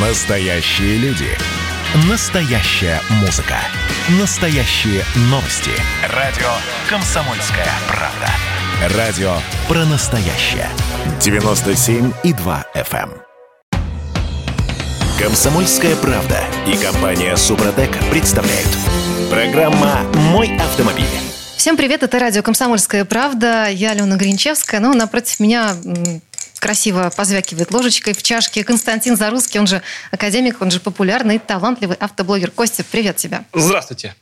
Настоящие люди. Настоящая музыка. Настоящие новости. Радио «Комсомольская правда». Радио про настоящее. 97,2 FM. эм. Комсомольская правда и компания Супротек представляют. Программа «Мой автомобиль». Всем привет, это радио «Комсомольская правда». Я Алена Гринчевская. Ну, напротив меня красиво позвякивает ложечкой в чашке Константин Зарусский, он же академик, он же популярный и талантливый автоблогер. Костя, привет тебя. Здравствуйте.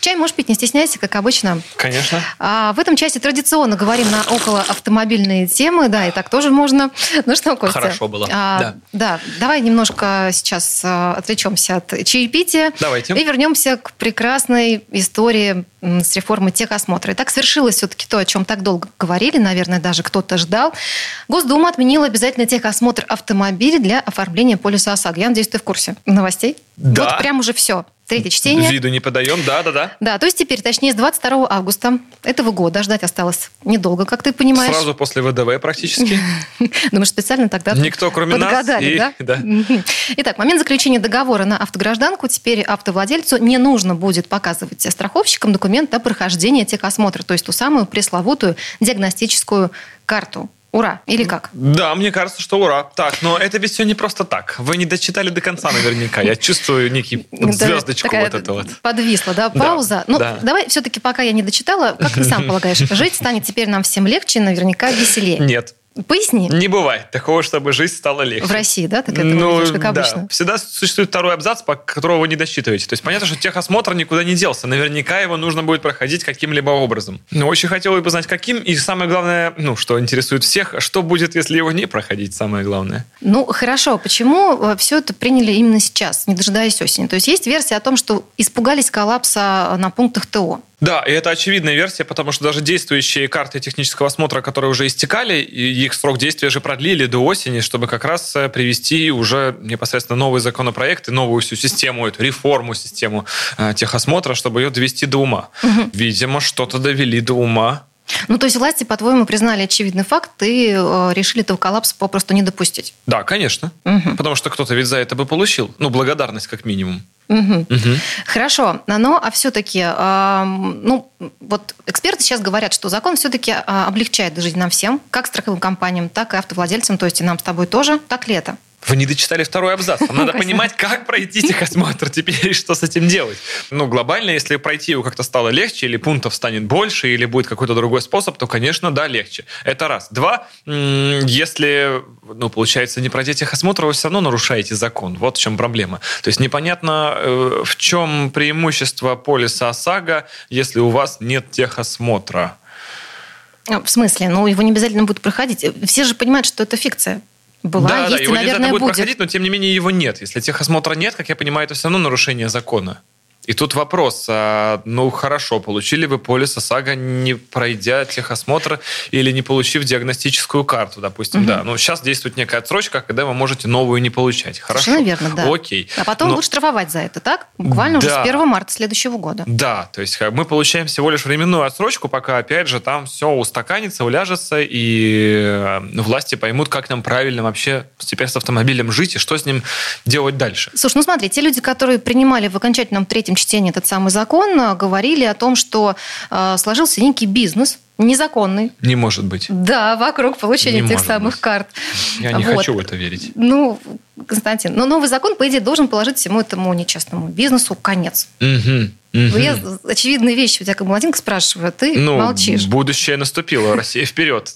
Чай можешь пить, не стесняйся, как обычно. Конечно. А в этом части традиционно говорим на около автомобильные темы, да, и так тоже можно. Ну что, Костя? Хорошо было. А, Да. да. давай немножко сейчас а, отвлечемся от чаепития. Давайте. И вернемся к прекрасной истории с реформой техосмотра. И так свершилось все-таки то, о чем так долго говорили, наверное, даже кто-то ждал. Госдума отменила обязательный техосмотр автомобиля для оформления полиса ОСАГО. Я надеюсь, ты в курсе новостей? Да. Вот прям уже все. Третье чтение. Виду не подаем, да-да-да. Да, то есть теперь, точнее, с 22 августа этого года ждать осталось недолго, как ты понимаешь. Сразу после ВДВ практически. Думаешь, специально тогда Никто, кроме нас, и- да? да. Итак, момент заключения договора на автогражданку теперь автовладельцу не нужно будет показывать страховщикам документ о прохождении техосмотра, то есть ту самую пресловутую диагностическую карту. Ура! Или как? Да, мне кажется, что ура. Так, но это ведь все не просто так. Вы не дочитали до конца наверняка. Я чувствую некий Да, звездочку такая вот эту вот. Подвисла, да, Да, пауза. ну, да. давай все-таки, пока я не дочитала, как ты сам полагаешь, жить станет теперь нам всем легче и наверняка веселее. Нет, Поясни. не бывает такого, чтобы жизнь стала легче. В России, да, так это Ну, выглядишь, как да. обычно. Всегда существует второй абзац, по которого вы не досчитываете. То есть понятно, что техосмотр никуда не делся. Наверняка его нужно будет проходить каким-либо образом. Но очень хотелось бы знать, каким. И самое главное, ну, что интересует всех, что будет, если его не проходить, самое главное. Ну, хорошо. Почему все это приняли именно сейчас, не дожидаясь осени? То есть есть версия о том, что испугались коллапса на пунктах ТО. Да, и это очевидная версия, потому что даже действующие карты технического осмотра, которые уже истекали, их срок действия же продлили до осени, чтобы как раз э, привести уже непосредственно новый законопроект и новую всю систему, эту реформу, систему э, техосмотра, чтобы ее довести до ума. Видимо, что-то довели до ума. Ну, то есть власти, по-твоему, признали очевидный факт и э, решили этого коллапса попросту не допустить. Да, конечно. Мгм. Потому что кто-то ведь за это бы получил. Ну, благодарность как минимум. Мгм. Мгм. Хорошо, но а все-таки, ну, вот эксперты сейчас говорят, что закон все-таки облегчает жизнь нам всем, как страховым компаниям, так и автовладельцам, то есть и нам с тобой тоже. Так ли это? Вы не дочитали второй абзац. Нам надо понимать, как пройти техосмотр теперь и что с этим делать. Ну, глобально, если пройти его как-то стало легче, или пунктов станет больше, или будет какой-то другой способ, то, конечно, да, легче. Это раз. Два, если, ну, получается, не пройти техосмотр, вы все равно нарушаете закон. Вот в чем проблема. То есть непонятно, э, в чем преимущество полиса ОСАГО, если у вас нет техосмотра. В смысле? Ну, его не обязательно будет проходить. Все же понимают, что это фикция. Была, да, да, есть и, его наверное, будет, будет. проходить, но тем не менее его нет. Если техосмотра нет, как я понимаю, это все равно нарушение закона. И тут вопрос, а, ну хорошо, получили вы полис ОСАГО, не пройдя техосмотр или не получив диагностическую карту, допустим, да. Ну сейчас действует некая отсрочка, когда вы можете новую не получать. Хорошо. Совершенно верно, да. Окей. А потом Но- будут штрафовать за это, так? Буквально уже Да. с 1 марта следующего года. Да, то есть мы получаем всего лишь временную отсрочку, пока, опять же, там все устаканится, уляжется, и э, власти поймут, как нам правильно вообще теперь с автомобилем жить и что с ним делать дальше. Слушай, ну смотри, те люди, которые принимали в окончательном третьем чтении этот самый закон, э, говорили о том, что э, сложился некий бизнес незаконный. Не может быть. Да, вокруг получения Не тех самых быть. карт. Я не Вот. хочу в это верить. Ну, Константин, но новый закон, по идее, должен положить всему этому нечестному бизнесу конец. Мгм. Ну, Я очевидные вещи у тебя как молоденько спрашиваю, а ты Ну, молчишь. будущее наступило, Россия вперед.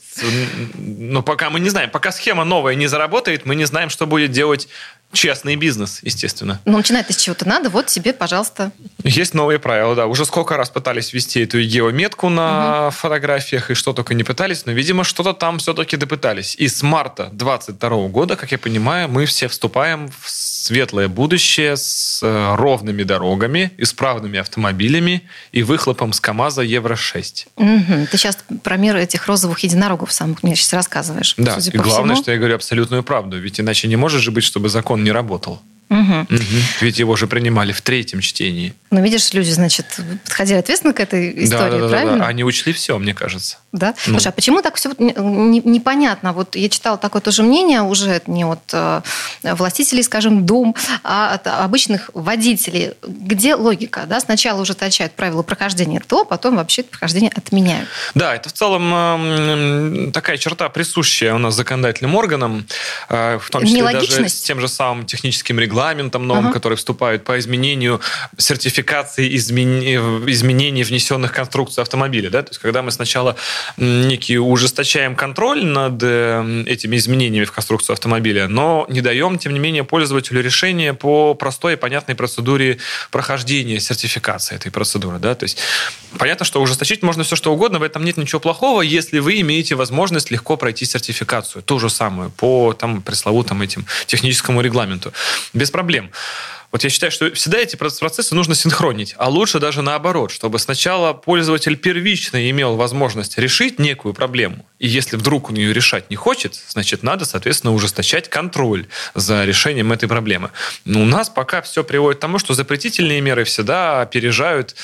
Но пока мы не знаем, пока схема новая не заработает, мы не знаем, что будет делать честный бизнес, естественно. Ну, начинать с чего-то надо, вот тебе, пожалуйста. Есть новые правила, да. Уже сколько раз пытались ввести эту геометку на фотографиях, и что только не пытались, но, видимо, что-то там все-таки допытались. И с марта 22 года, как я понимаю, мы все вступаем в светлое будущее с э, ровными дорогами, исправными автомобилями и выхлопом с КАМАЗа Евро-6. Мгм. Ты сейчас про мир этих розовых единорогов самых мне сейчас рассказываешь. Да, и главное, всему. что я говорю абсолютную правду, ведь иначе не может же быть, чтобы закон не работал. Угу. Угу. Ведь его же принимали в третьем чтении. Ну, видишь, люди, значит, подходили ответственно к этой истории, да, да, правильно? Да, да. Они учли все, мне кажется. Да? Ну. Слушай, а почему так все непонятно? Вот я читала такое тоже мнение уже не от э, властителей, скажем, дом, а от обычных водителей. Где логика? Да? Сначала ужесточают правила прохождения то, потом вообще это прохождение отменяют. Да, это в целом э, такая черта, присущая у нас законодательным органам, э, в том числе даже с тем же самым техническим регламентом новым, ага. который вступает по изменению сертификации измен... изменений, внесенных в конструкцию автомобиля. Да? То есть, когда мы сначала некий ужесточаем контроль над э, этими изменениями в конструкцию автомобиля, но не даем, тем не менее, пользователю решение по простой и понятной процедуре прохождения сертификации этой процедуры. Да? То есть понятно, что ужесточить можно все что угодно, в этом нет ничего плохого, если вы имеете возможность легко пройти сертификацию. Ту же самую, по там, пресловутым этим техническому регламенту. Без проблем. Вот я считаю, что всегда эти процессы нужно синхронить, а лучше даже наоборот, чтобы сначала пользователь первично имел возможность решить некую проблему, и если вдруг он ее решать не хочет, значит, надо, соответственно, ужесточать контроль за решением этой проблемы. Но у нас пока все приводит к тому, что запретительные меры всегда опережают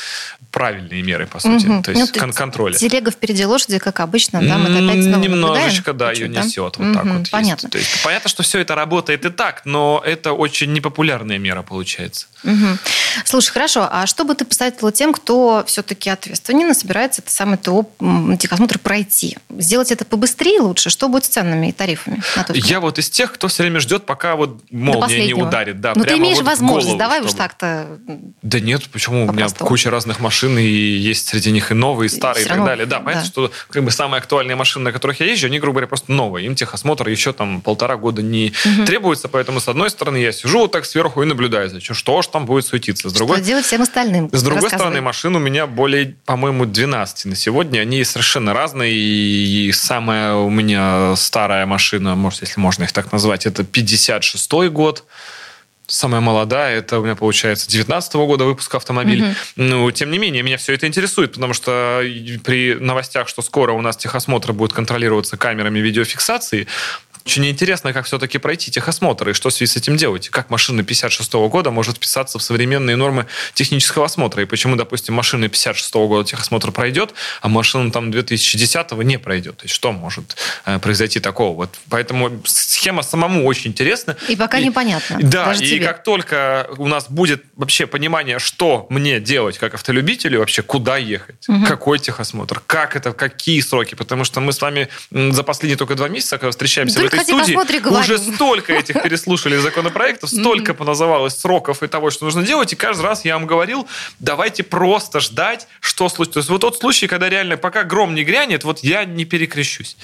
правильные меры, по сути, угу. то есть ну, кон- контроля. Телега впереди лошади, как обычно, да, мы опять снова Немножечко, да, ее да? несет. Вот угу, так вот понятно. То есть, понятно, что все это работает и так, но это очень непопулярная мера получается. Угу. Слушай, хорошо, а что бы ты посоветовала тем, кто все-таки ответственненно собирается это самое ТО техосмотр пройти? Сделать это побыстрее лучше? Что будет с ценами и тарифами? Я вот из тех, кто все время ждет, пока вот молния не ударит. Да, Но ну, ты имеешь вот возможность, голову, давай чтобы... уж так-то Да нет, почему? У меня куча разных машин, и есть среди них и новые, и старые, и, и так далее. Да, понятно, да. что как бы самые актуальные машины, на которых я езжу, они, грубо говоря, просто новые. Им техосмотр еще там полтора года не угу. требуется, поэтому, с одной стороны, я сижу вот так сверху и наблюдаю, за что ж там будет суетиться. С другой... Что делать всем остальным? С другой стороны, машин у меня более, по-моему, 12 на сегодня. Они совершенно разные. И самая у меня старая машина, может, если можно их так назвать, это 56-й год. Самая молодая, это у меня получается 19 -го года выпуска автомобиль. Угу. Ну, тем не менее, меня все это интересует, потому что при новостях, что скоро у нас техосмотр будет контролироваться камерами видеофиксации, очень интересно, как все-таки пройти техосмотр и что в связи с этим делать. Как машина 56 -го года может вписаться в современные нормы технического осмотра. И почему, допустим, машина 56 -го года техосмотр пройдет, а машина там 2010 не пройдет. То есть что может э, произойти такого? Вот поэтому схема самому очень интересна. И пока и, непонятно. Да, Даже и тебе. как только у нас будет вообще понимание, что мне делать как автолюбителю, вообще куда ехать, угу. какой техосмотр, как это, какие сроки, потому что мы с вами за последние только два месяца, когда встречаемся только этой студии уже столько этих переслушали законопроектов, столько поназывалось сроков и того, что нужно делать, и каждый раз я вам говорил, давайте просто ждать, что случится. То есть вот тот случай, когда реально пока гром не грянет, вот я не перекрещусь.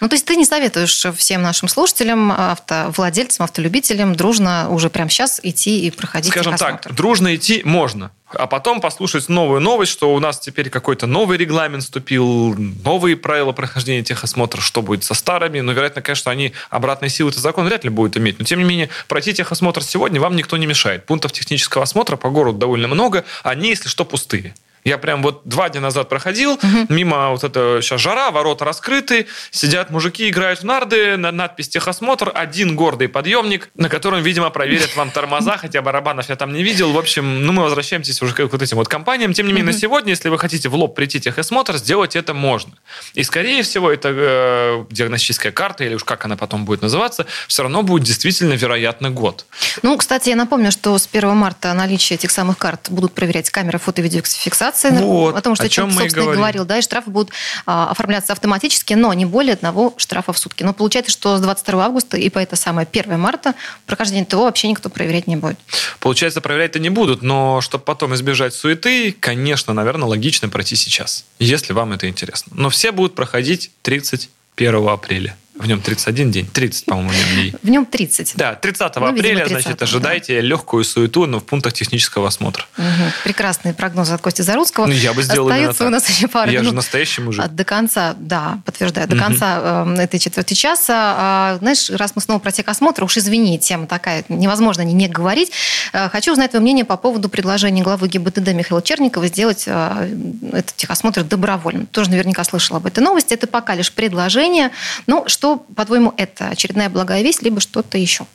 Ну, то есть ты не советуешь всем нашим слушателям, автовладельцам, автолюбителям дружно уже прямо сейчас идти и проходить Скажем так, дружно идти можно а потом послушать новую новость, что у нас теперь какой-то новый регламент вступил, новые правила прохождения техосмотра, что будет со старыми. Но, вероятно, конечно, они обратной силы этот закон вряд ли будут иметь. Но, тем не менее, пройти техосмотр сегодня вам никто не мешает. Пунктов технического осмотра по городу довольно много, они, если что, пустые. Я прям вот два дня назад проходил, угу. мимо вот это сейчас жара, ворота раскрыты, сидят мужики, играют в нарды, на надпись техосмотр, один гордый подъемник, на котором, видимо, проверят вам тормоза, хотя барабанов я там не видел. В общем, ну мы возвращаемся уже к вот этим вот компаниям. Тем не менее, угу. на сегодня, если вы хотите в лоб прийти техосмотр, сделать это можно. И, скорее всего, это э, диагностическая карта, или уж как она потом будет называться, все равно будет действительно, вероятно, год. Ну, кстати, я напомню, что с 1 марта наличие этих самых карт будут проверять камеры фото-видеофиксации регистрации, вот, о том, что о чем, чем собственно, говорим. говорил, да, и штрафы будут а, оформляться автоматически, но не более одного штрафа в сутки. Но получается, что с 22 августа и по это самое 1 марта прохождение ТО вообще никто проверять не будет. Получается, проверять-то не будут, но чтобы потом избежать суеты, конечно, наверное, логично пройти сейчас, если вам это интересно. Но все будут проходить 31 апреля. В нем 31 день, 30, по-моему, дней. В нем 30. Да, 30 ну, апреля, 30 значит, ожидайте да. легкую суету, но в пунктах технического осмотра. Угу. Прекрасные прогнозы от Кости Зарусского. Ну, я бы сделал Остается у нас еще пару Я минут. же настоящий мужик. До конца, да, подтверждаю, до угу. конца э, этой четверти часа. А, знаешь, раз мы снова про техосмотр, уж извини, тема такая, невозможно не говорить. Э, хочу узнать твое мнение по поводу предложения главы ГИБДД Михаила Черникова сделать э, этот техосмотр добровольным. Тоже наверняка слышала об этой новости. Это пока лишь предложение. Ну, что, по-твоему, это очередная благая весть, либо что-то еще?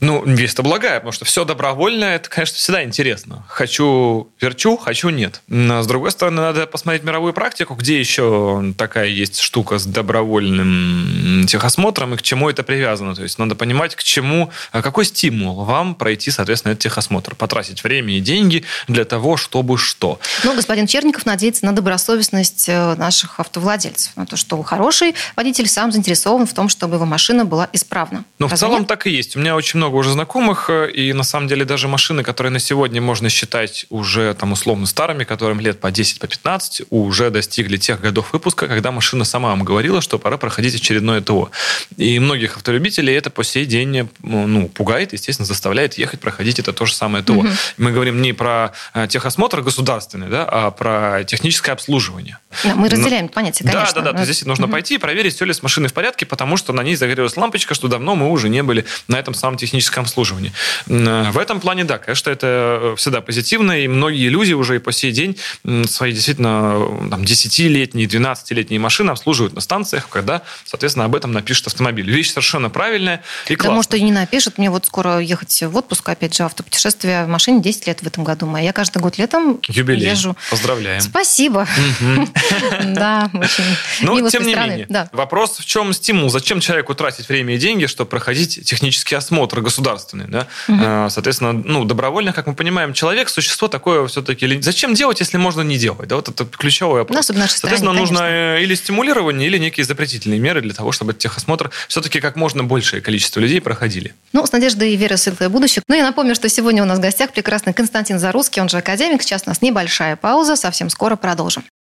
Ну, весть-то благая, потому что все добровольное, это, конечно, всегда интересно. Хочу – верчу, хочу – нет. Но, с другой стороны, надо посмотреть мировую практику, где еще такая есть штука с добровольным техосмотром и к чему это привязано. То есть надо понимать, к чему, а какой стимул вам пройти, соответственно, этот техосмотр, потратить время и деньги для того, чтобы что. Ну, господин Черников надеется на добросовестность э, наших автовладельцев, на то, что хороший водитель сам заинтересован в том, чтобы его машина была исправна. Ну, в целом нет? так и есть. У меня очень много уже знакомых, э, и на самом деле даже машины, которые на сегодня можно считать уже там условно старыми, которым лет по 10, по 15, уже достигли тех годов выпуска, когда машина сама вам говорила, что пора проходить очередное ТО. И многих автолюбителей это по сей день ну, пугает, естественно, заставляет ехать проходить это то же самое ТО. Мгм. Мы говорим не про э, техосмотр государственный, да, а про техническое обслуживание. Да, мы разделяем это понятие, Да, конечно. да, да. То есть здесь нужно Мгм. пойти и проверить, все ли с машиной в порядке, потому что на ней загорелась лампочка, что давно мы уже не были на этом самом техническом обслуживании. М, э, В этом плане, да, конечно, это э, всегда позитивно, и многие люди уже и по сей день свои действительно э, там, 10-летние, 12-летние машины обслуживают на станциях, когда, соответственно, об этом напишет автомобиль. Вещь совершенно правильная и Да, классная. может, и не напишет. Мне вот скоро ехать в отпуск, опять же, автопутешествие в машине 10 лет в этом году. моя. Я каждый год летом Юбилей. езжу. Поздравляем. Спасибо. Да, очень Но, тем не менее, Да. вопрос в чем стимул? Зачем человеку тратить время и деньги, чтобы проходить технический осмотр государственный? Да? Э, Соответственно, ну, добровольно, как мы понимаем, человек, существо такое все-таки... Зачем делать, если можно не делать? Да, вот это ключевой вопрос. Ну, особенно в нашей стране, Соответственно, нужно конечно. э, или стимулирование, или некие запретительные меры для того, чтобы техосмотр все-таки как можно большее количество людей проходили. Ну, с надеждой и верой в светлое будущее. Ну, я напомню, что сегодня у нас в гостях прекрасный Константин Зарусский, он же академик. Сейчас у нас небольшая пауза, совсем скоро продолжим.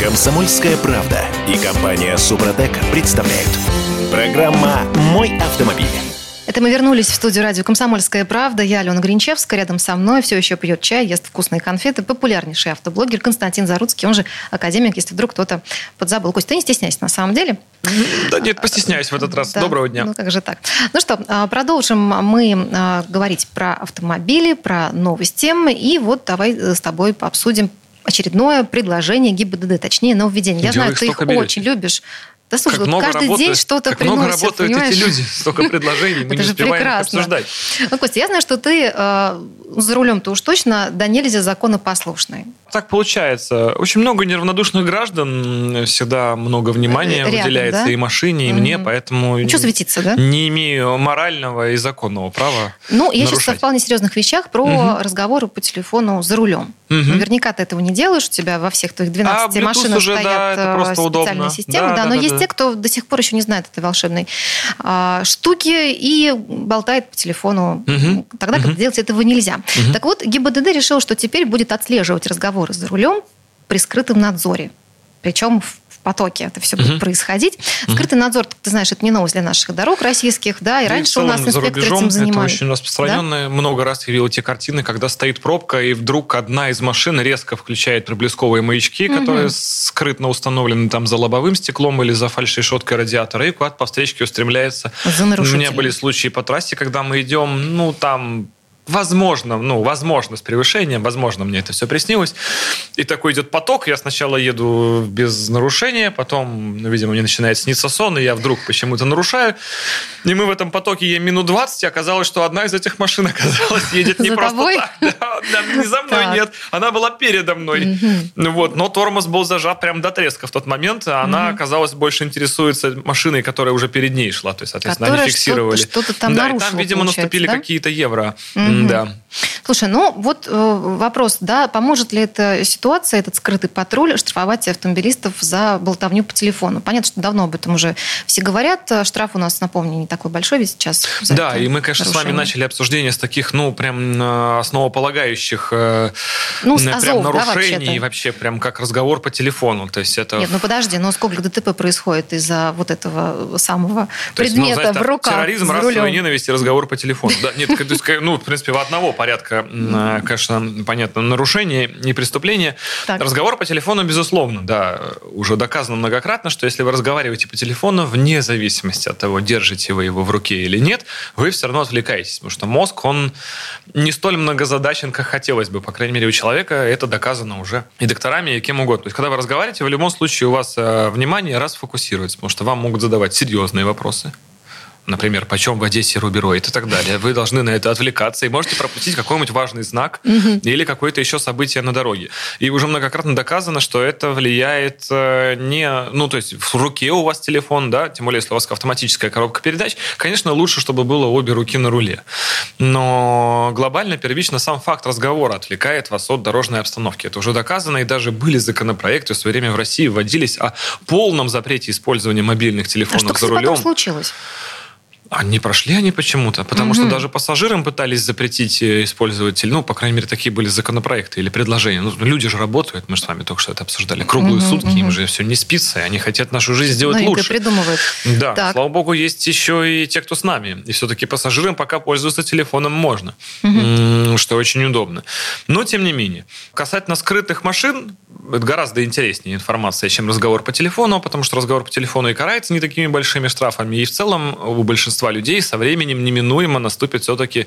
«Комсомольская правда» и компания «Супротек» представляют. Программа «Мой автомобиль». Это мы вернулись в студию радио «Комсомольская правда». Я Алена Гринчевская. Рядом со мной все еще пьет чай, ест вкусные конфеты. Популярнейший автоблогер Константин Заруцкий, он же академик, если вдруг кто-то подзабыл. Кость, ты не стесняйся на самом деле. Да нет, постесняюсь в этот раз. Да. Доброго дня. Ну, как же так? Ну что, а, продолжим мы а, говорить про автомобили, про новости. И вот давай э, с тобой обсудим очередное предложение ГИБДД, точнее, нововведение. Я Где знаю, ты их берете? очень любишь. Да слушай, Как вот много каждый день работают- что-то как много приносят, работают понимаешь? эти люди, столько предложений, мы Это не успеваем прекрасно. обсуждать. Ну, Костя, я знаю, что ты э, за рулем-то уж точно да нельзя законопослушный. Так получается. Очень много неравнодушных граждан, всегда много внимания Рядом, уделяется да? и машине, и мне, Мгм. поэтому Ничего светиться, да? не имею морального и законного права Ну, я сейчас о нарушать. вполне серьезных вещах про Мгм. разговоры по телефону за рулем. Мгм. Наверняка ты этого не делаешь, у тебя во всех твоих 12 А, машинах уже, да, стоят э, просто специальные удобно. системы, Да, да, да, но да, есть да. Те, кто до сих пор еще не знает этой волшебной а, штуки и болтает по телефону Мгм. тогда, когда Мгм. делать этого нельзя. Так вот, ГИБДД решил, что теперь будет отслеживать разговоры за рулем при скрытом надзоре. Причем в потоке это все будет Мгм. происходить. Скрытый надзор, ты знаешь, это не новость для наших дорог российских, да, и Да и в раньше у нас целом инспекторы рубежом этим занимались. Это очень распространенное. Много раз я видел те картины, когда стоит пробка, и вдруг одна из машин резко включает проблесковые маячки, Мгм. которые скрытно установлены там за лобовым стеклом или за фальшей-решеткой радиатора, и куда-то по встречке устремляется. У меня были случаи по трассе, когда мы идем, ну, там Возможно, ну, возможно, с превышением, возможно, мне это все приснилось. И такой идет поток, я сначала еду без нарушения, потом, ну, видимо, мне начинает сниться сон, и я вдруг почему-то нарушаю. И мы в этом потоке едем минут 20, и оказалось, что одна из этих машин оказалась едет не За просто тобой? так. Да, да, не за мной, Так. нет. Она была передо мной. Ну вот, но тормоз был зажат прям до треска в тот момент, а она, оказалось, больше интересуется машиной, которая уже перед ней шла. То есть, соответственно, Которая они фиксировали. что-то- там да, и нарушила, там, видимо, получается, наступили да? какие-то евро Да. Слушай, ну вот э, вопрос, да, поможет ли эта ситуация, этот скрытый патруль штрафовать автомобилистов за болтовню по телефону? Понятно, что давно об этом уже все говорят. Штраф у нас, напомню, не такой большой ведь сейчас. Да, и мы, конечно, нарушение. с вами начали обсуждение с таких, ну, прям э, основополагающих э, ну, прям азов, нарушений, да, вообще прям как разговор по телефону. То есть это... Нет, ну подожди, но сколько ДТП происходит из-за вот этого самого то предмета есть, ну, знаете, в руках Терроризм, расовая ненависть и разговор по телефону. Да, нет, ну, в принципе, в одного порядка, конечно, понятно, нарушение и преступление. Так. Разговор по телефону, безусловно, да, уже доказано многократно, что если вы разговариваете по телефону, вне зависимости от того, держите вы его в руке или нет, вы все равно отвлекаетесь, потому что мозг, он не столь многозадачен, как хотелось бы, по крайней мере, у человека это доказано уже и докторами, и кем угодно. То есть, когда вы разговариваете, в любом случае у вас э, внимание расфокусируется, потому что вам могут задавать серьезные вопросы например, почем в Одессе рубероид и так далее. Вы должны на это отвлекаться и можете пропустить какой-нибудь важный знак угу. или какое-то еще событие на дороге. И уже многократно доказано, что это влияет э, не... Ну, то есть в руке у вас телефон, да, тем более, если у вас автоматическая коробка передач, конечно, лучше, чтобы было обе руки на руле. Но глобально, первично, сам факт разговора отвлекает вас от дорожной обстановки. Это уже доказано, и даже были законопроекты в свое время в России вводились о полном запрете использования мобильных телефонов а что, за рулем. Что случилось? А не прошли они почему-то, потому угу. что даже пассажирам пытались запретить э, использовать, ну, по крайней мере, такие были законопроекты или предложения. Ну, люди же работают, мы же с вами только что это обсуждали, круглые угу, сутки, угу. им же все не спится, и они хотят нашу жизнь сделать ну, лучше. придумывают. Да, так. слава богу, есть еще и те, кто с нами. И все-таки пассажирам пока пользоваться телефоном можно, угу. что очень удобно. Но, тем не менее, касательно скрытых машин, это гораздо интереснее информация, чем разговор по телефону, потому что разговор по телефону и карается не такими большими штрафами, и в целом у большинства большинства людей со временем неминуемо наступит все-таки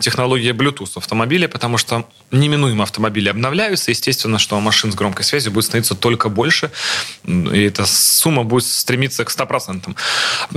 технология Bluetooth автомобиля, потому что неминуемо автомобили обновляются. Естественно, что машин с громкой связью будет становиться только больше, и эта сумма будет стремиться к 100%. Ну,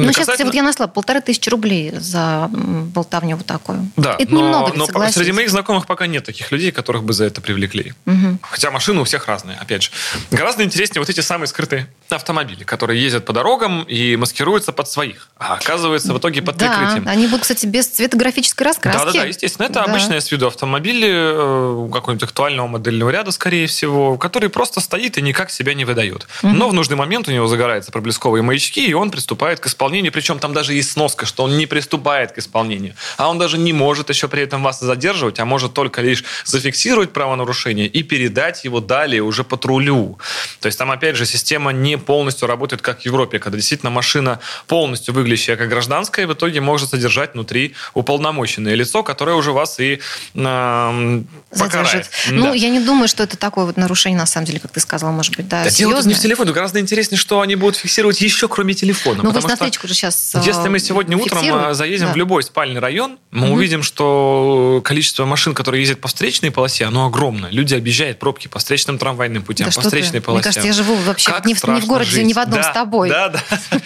Касательно... сейчас, вот я нашла полторы тысячи рублей за болтовню вот такую. Да, это но, немного, но согласись. среди моих знакомых пока нет таких людей, которых бы за это привлекли. Угу. Хотя машины у всех разные, опять же. Гораздо интереснее вот эти самые скрытые автомобили, которые ездят по дорогам и маскируются под своих. А оказывается, в итоге под да, прикрытием. они будут, кстати, без цветографической раскраски. Да-да-да, естественно. Это да. обычные с виду автомобили э, какого-нибудь актуального модельного ряда, скорее всего, который просто стоит и никак себя не выдает. Угу. Но в нужный момент у него загораются проблесковые маячки, и он приступает к исполнению. Причем там даже есть сноска, что он не приступает к исполнению. А он даже не может еще при этом вас задерживать, а может только лишь зафиксировать правонарушение и передать его далее уже патрулю. То есть там, опять же, система не полностью работает, как в Европе, когда действительно машина полностью выглядящая как гражданская, гражданское в итоге может содержать внутри уполномоченное лицо, которое уже вас и э, покарает. Ну, да. я не думаю, что это такое вот нарушение, на самом деле, как ты сказал, может быть, да, да Дело тут не в телефоне, гораздо интереснее, что они будут фиксировать еще кроме телефона. Ну, вы на встречку же сейчас Если мы сегодня утром а, заедем да. в любой спальный район, мы угу. увидим, что количество машин, которые ездят по встречной полосе, оно огромное. Люди объезжают пробки по встречным трамвайным путям, да по встречной полосе. Мне кажется, я живу вообще не в, не в городе, жить. не в одном да, с тобой. Да, да.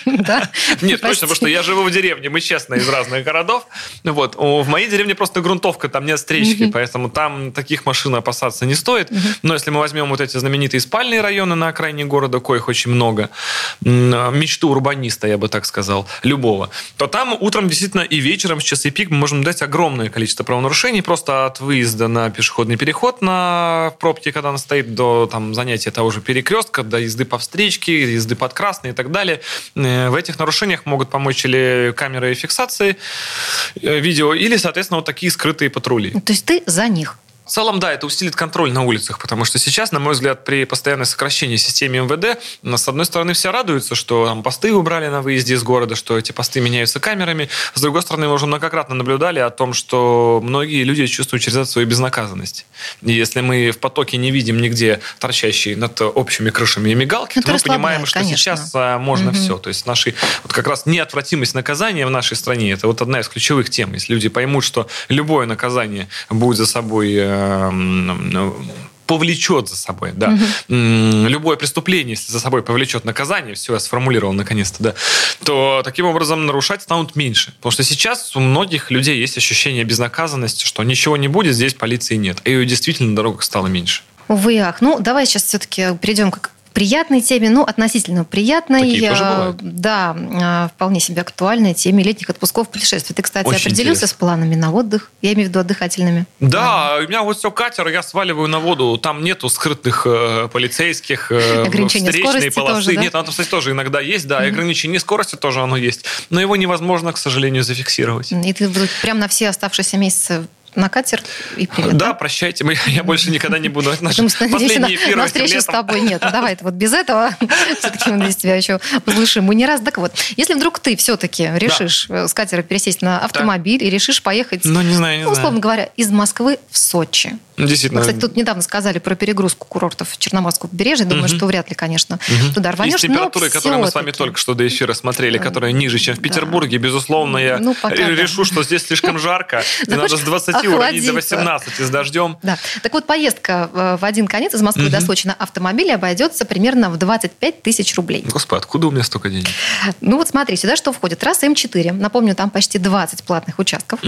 Нет, точно, потому что я живу в деревне, мы честно из разных городов. Вот. В моей деревне просто грунтовка, там нет встречки, поэтому там таких машин опасаться не стоит. Но если мы возьмем вот эти знаменитые спальные районы на окраине города, коих очень много, мечту урбаниста, я бы так сказал, любого, то там утром действительно и вечером с часы пик мы можем дать огромное количество правонарушений просто от выезда на пешеходный переход на пробке, когда она стоит, до там, занятия того же перекрестка, до езды по встречке, езды под красный и так далее. Э, в этих нарушениях могут помочь или камеры фиксации э, видео, или, соответственно, вот такие скрытые патрули. То есть ты за них? В целом, да, это усилит контроль на улицах, потому что сейчас, на мой взгляд, при постоянном сокращении системы МВД, с одной стороны, все радуются, что там посты убрали на выезде из города, что эти посты меняются камерами. С другой стороны, мы уже многократно наблюдали о том, что многие люди чувствуют через это свою безнаказанность. И если мы в потоке не видим нигде торчащие над общими крышами и мигалки, это то мы понимаем, что конечно. сейчас а, можно угу. все. То есть наши, вот как раз неотвратимость наказания в нашей стране, это вот одна из ключевых тем. Если люди поймут, что любое наказание будет за собой э, повлечет за собой, да. Угу. Любое преступление, если за собой повлечет наказание, все, я сформулировал наконец-то, да, то таким образом нарушать станут меньше. Потому что сейчас у многих людей есть ощущение безнаказанности, что ничего не будет, здесь полиции нет. И ее действительно на дорогах стало меньше. Увы, ах. Ну, давай сейчас все-таки перейдем к приятной теме, ну, относительно приятной. Такие тоже бывают. Да, а, вполне себе актуальной теме летних отпусков путешествий. Ты, кстати, Очень определился интересно. с планами на отдых? Я имею в виду отдыхательными. Да, у меня вот все катер, я сваливаю на воду, там нету скрытных э, полицейских, э, Ограничения встречной полосы. тоже, да? Нет, оно, кстати, тоже иногда есть, да, и ограничение скорости тоже оно есть, но его невозможно, к сожалению, зафиксировать. И ты прям на все оставшиеся месяцы на катер и привет. Да, прощайте, мы- я больше никогда не буду. Наш Потому что на, последний эфир на этим встречу с тобой нет. Ну, давай вот без этого. Все-таки мы здесь тебя еще услышим. Мы не раз. Так вот, если вдруг ты все-таки решишь э, с катера пересесть на автомобиль и решишь поехать, Ну, не знаю, не ну, условно знаю. говоря, из Москвы в Сочи. Ну, Мы, Действительно. кстати, тут недавно сказали про перегрузку курортов Черноморского побережья. Думаю, что вряд ли, конечно, туда И рванешь. с температурой, которую мы с вами только что до эфира смотрели, которая ниже, чем в Петербурге, безусловно, я Ну, пока да. решу, что здесь слишком жарко, и надо с 20 уронить до охладиться. 18 с дождем. Да. Так вот, поездка э, в один конец из Москвы до Мгм. Сочи на автомобиле обойдется примерно в 25 тысяч рублей. Господи, откуда у меня столько денег? Ну вот смотри, сюда что входит? Трасса М4. Напомню, там почти 20 платных участков.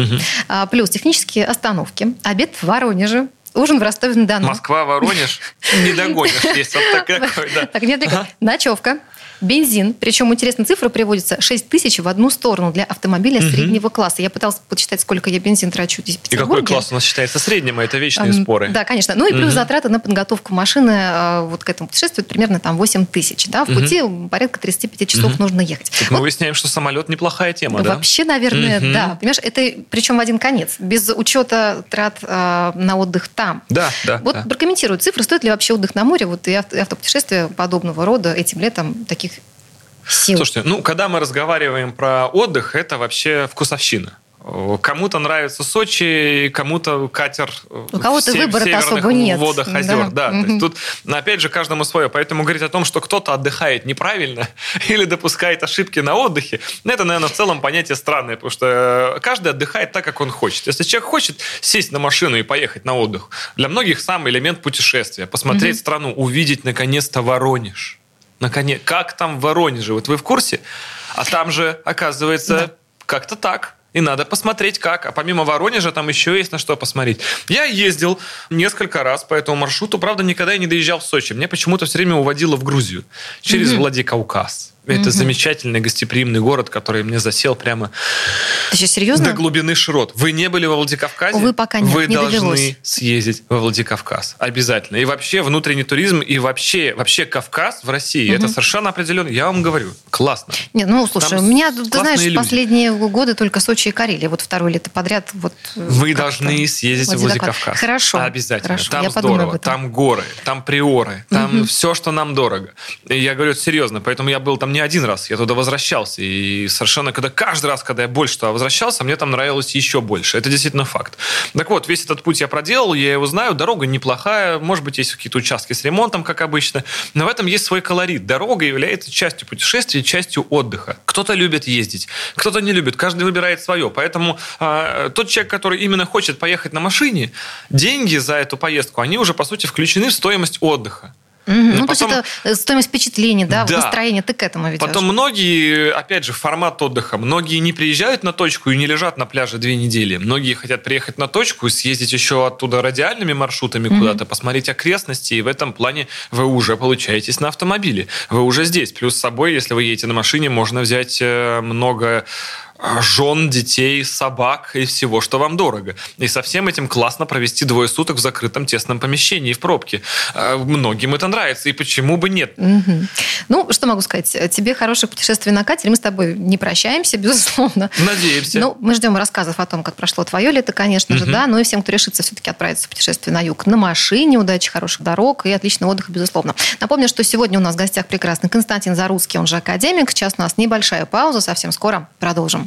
А, Плюс технические остановки. Обед в Воронеже. Ужин в Ростове-на-Дону. Москва, Воронеж, не догонишь. Есть вот такой, да. Так, не отвлекай. Ночевка. Бензин. Причем интересная цифра приводится. 6 тысяч в одну сторону для автомобиля Мгм. среднего класса. Я пыталась почитать, сколько я бензин трачу здесь в И какой Петербурге. класс у нас считается средним, а это вечные Ам, споры. Да, конечно. Ну и плюс Мгм. затраты на подготовку машины э, вот к этому путешествию примерно там 8 тысяч. Да? В Мгм. пути порядка 35 часов Мгм. нужно ехать. Тут мы выясняем, что самолет неплохая тема, да? Вообще, наверное, Мгм. да. Понимаешь, это причем в один конец, без учета трат э, на отдых там. Да, да. Вот да. прокомментируй цифры, стоит ли вообще отдых на море, вот и автопутешествия подобного рода этим летом таких сил. Слушайте, ну, когда мы разговариваем про отдых, это вообще вкусовщина. Кому-то нравится Сочи, кому-то катер У кого-то в се- выбора-то северных особо нет. водах озер. Да. Да. То есть тут, опять же, каждому свое. Поэтому говорить о том, что кто-то отдыхает неправильно или допускает ошибки на отдыхе, ну, это, наверное, в целом понятие странное, потому что э, каждый отдыхает так, как он хочет. Если человек хочет сесть на машину и поехать на отдых, для многих сам элемент путешествия, посмотреть Мгм. страну, увидеть наконец-то Воронеж. Наконец, как там в Воронеже? Вот вы в курсе? А там же, оказывается, Да. как-то так. И надо посмотреть как. А помимо Воронежа там еще есть на что посмотреть. Я ездил несколько раз по этому маршруту. Правда, никогда я не доезжал в Сочи. Меня почему-то все время уводило в Грузию. Через Мгм. Владикавказ. Это замечательный гостеприимный город, который мне засел прямо Ты сейчас серьезно? до глубины широт. Вы не были во Владикавказе? Увы, пока нет, Вы не должны довелось. съездить во Владикавказ. Обязательно. И вообще внутренний туризм, и вообще, вообще Кавказ в России, Мгм. это совершенно определенно. Я вам говорю, классно. Нет, ну, слушай, Там у меня, ты знаешь, люди. последние годы только Сочи и Карелия. Вот второе лето подряд. Вот, э, Вы должны съездить в Владикавказ. Хорошо. Обязательно. Хорошо, Там я здорово. Там горы, там приоры, там Мгм. все, что нам дорого. И я говорю серьезно, поэтому я был там не один раз. Я туда возвращался. И совершенно, когда каждый раз, когда я больше туда возвращался, мне там нравилось еще больше. Это действительно факт. Так вот, весь этот путь я проделал, я его знаю. Дорога неплохая. Может быть, есть какие-то участки с ремонтом, как обычно. Но в этом есть свой колорит. Дорога является частью путешествия, частью отдыха. Кто-то любит ездить, кто-то не любит. Каждый выбирает свое. Поэтому а, тот человек, который именно хочет поехать на машине, деньги за эту поездку, они уже, по сути, включены в стоимость отдыха. Мгм. Ну, Ну, то есть потом- это э, стоимость впечатлений, да, Да. настроение, ты к этому ведешь. Потом многие, опять же, формат отдыха. Многие не приезжают на точку и не лежат на пляже две недели. Многие хотят приехать на точку и съездить еще оттуда радиальными маршрутами Мгм. куда-то, посмотреть окрестности. И в этом плане вы уже получаетесь на автомобиле. Вы уже здесь. Плюс с собой, если вы едете на машине, можно взять э, много жен, детей, собак и всего, что вам дорого. И со всем этим классно провести двое суток в закрытом тесном помещении в пробке. Э, Многим это нравится, и почему бы нет? Мгм. Ну, что могу сказать? Тебе хорошее путешествие на катере. Мы с тобой не прощаемся, безусловно. Надеемся. Ну, мы ждем рассказов о том, как прошло твое лето, конечно же, Мгм. да, но и всем, кто решится все-таки отправиться в путешествие на юг на машине, удачи, хороших дорог и отличного отдыха, безусловно. Напомню, что сегодня у нас в гостях прекрасный Константин Зарусский, он же академик. Сейчас у нас небольшая пауза, совсем скоро продолжим.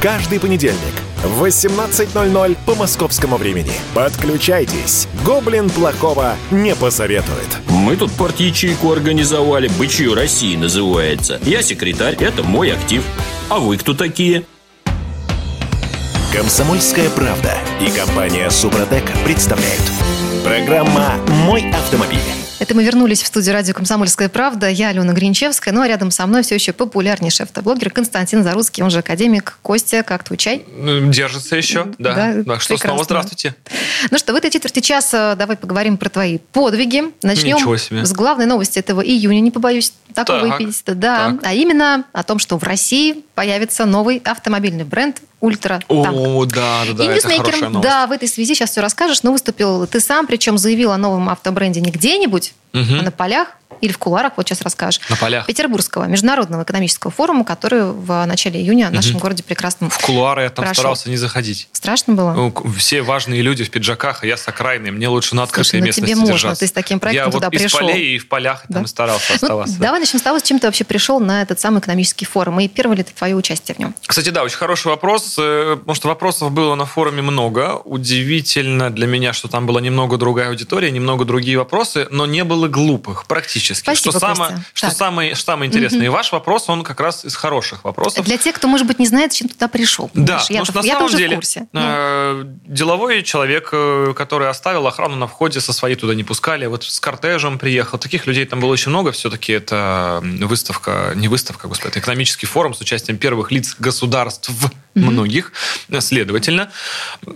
Каждый понедельник в 18.00 по московскому времени. Подключайтесь. Гоблин плохого не посоветует. Мы тут парт-ячейку организовали, «Бычью России» называется. Я секретарь, это мой актив. А вы кто такие? Комсомольская правда и компания Супротек представляют. Программа «Мой автомобиль». Это мы вернулись в студию радио «Комсомольская правда». Я Алена Гринчевская. Ну а рядом со мной все еще популярнейший автоблогер Константин Заруцкий, он же академик. Костя, как твой чай? Ну, Держится еще, да. Да, Так что прекрасно. снова здравствуйте. Ну что, в этой четверти часа давай поговорим про твои подвиги. Начнем с главной новости этого июня, не побоюсь такого Так, эпитета. Да, так. а именно о том, что в России появится новый автомобильный бренд «Ультра Танк». О, да, да, да, и ньюсмейкером, да, в этой связи сейчас все расскажешь, но выступил ты сам, причем заявил о новом автобренде не где-нибудь, Мгм. а на полях или в куларах, вот сейчас расскажешь. На полях. Петербургского международного экономического форума, который в начале июня в нашем городе прекрасном. В кулуары я там Прошел. старался не заходить. Страшно было? Ну, Все важные люди в пиджаках, а я с окраины. Мне лучше на открытой Слушай, ну местности тебе можно, держаться. ты с таким проектом я туда вот пришел. полей и в полях Да. там старался Ну, оставаться. давай начнем с того, с чем ты вообще пришел на этот самый экономический форум. И первое ли это твое участие в нем? Кстати, да, очень хороший вопрос, э, потому что вопросов было на форуме много. Удивительно для меня, что там была немного другая аудитория, немного другие вопросы, но не было глупых практически. Спасибо, что самое, что самое, что самое интересное. И ваш вопрос, он как раз из хороших вопросов. Для тех, кто, может быть, не знает, чем туда пришел. Да, потому Я-то- что на самом деле в курсе. Э, деловой человек, э, который оставил охрану на входе, со своей туда не пускали, вот с кортежем приехал. Таких людей там было очень много. Все-таки это выставка, не выставка, господи, это экономический форум с участием первых лиц государств многих. Следовательно,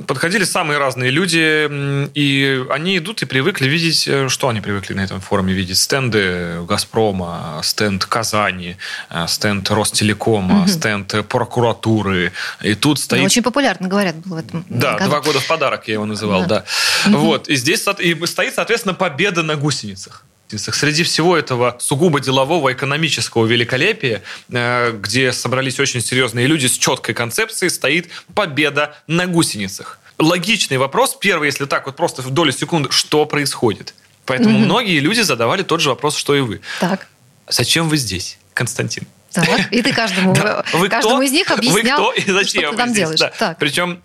подходили самые разные люди, и они идут и привыкли видеть, э, что они привыкли на этом форуме видеть? Стенды «Газпрома», стенд «Казани», э, стенд «Ростелекома», стенд э, прокуратуры. И тут Ну, стоит Очень популярно, говорят, было в этом да, году. два года в подарок я его называл, да. Вот, и здесь и стоит, соответственно, победа на гусеницах. Среди всего этого сугубо делового экономического великолепия, э, где собрались очень серьезные люди с четкой концепцией, стоит победа на гусеницах. Логичный вопрос, первый, если так вот просто в долю секунды, что происходит? Поэтому многие люди задавали тот же вопрос, что и вы. Так, Зачем вы здесь, Константин? так. И ты каждому, Да. Вы каждому кто? из них Вы объяснял, кто и зачем что ты вы там здесь? делаешь. Да. Так. Причем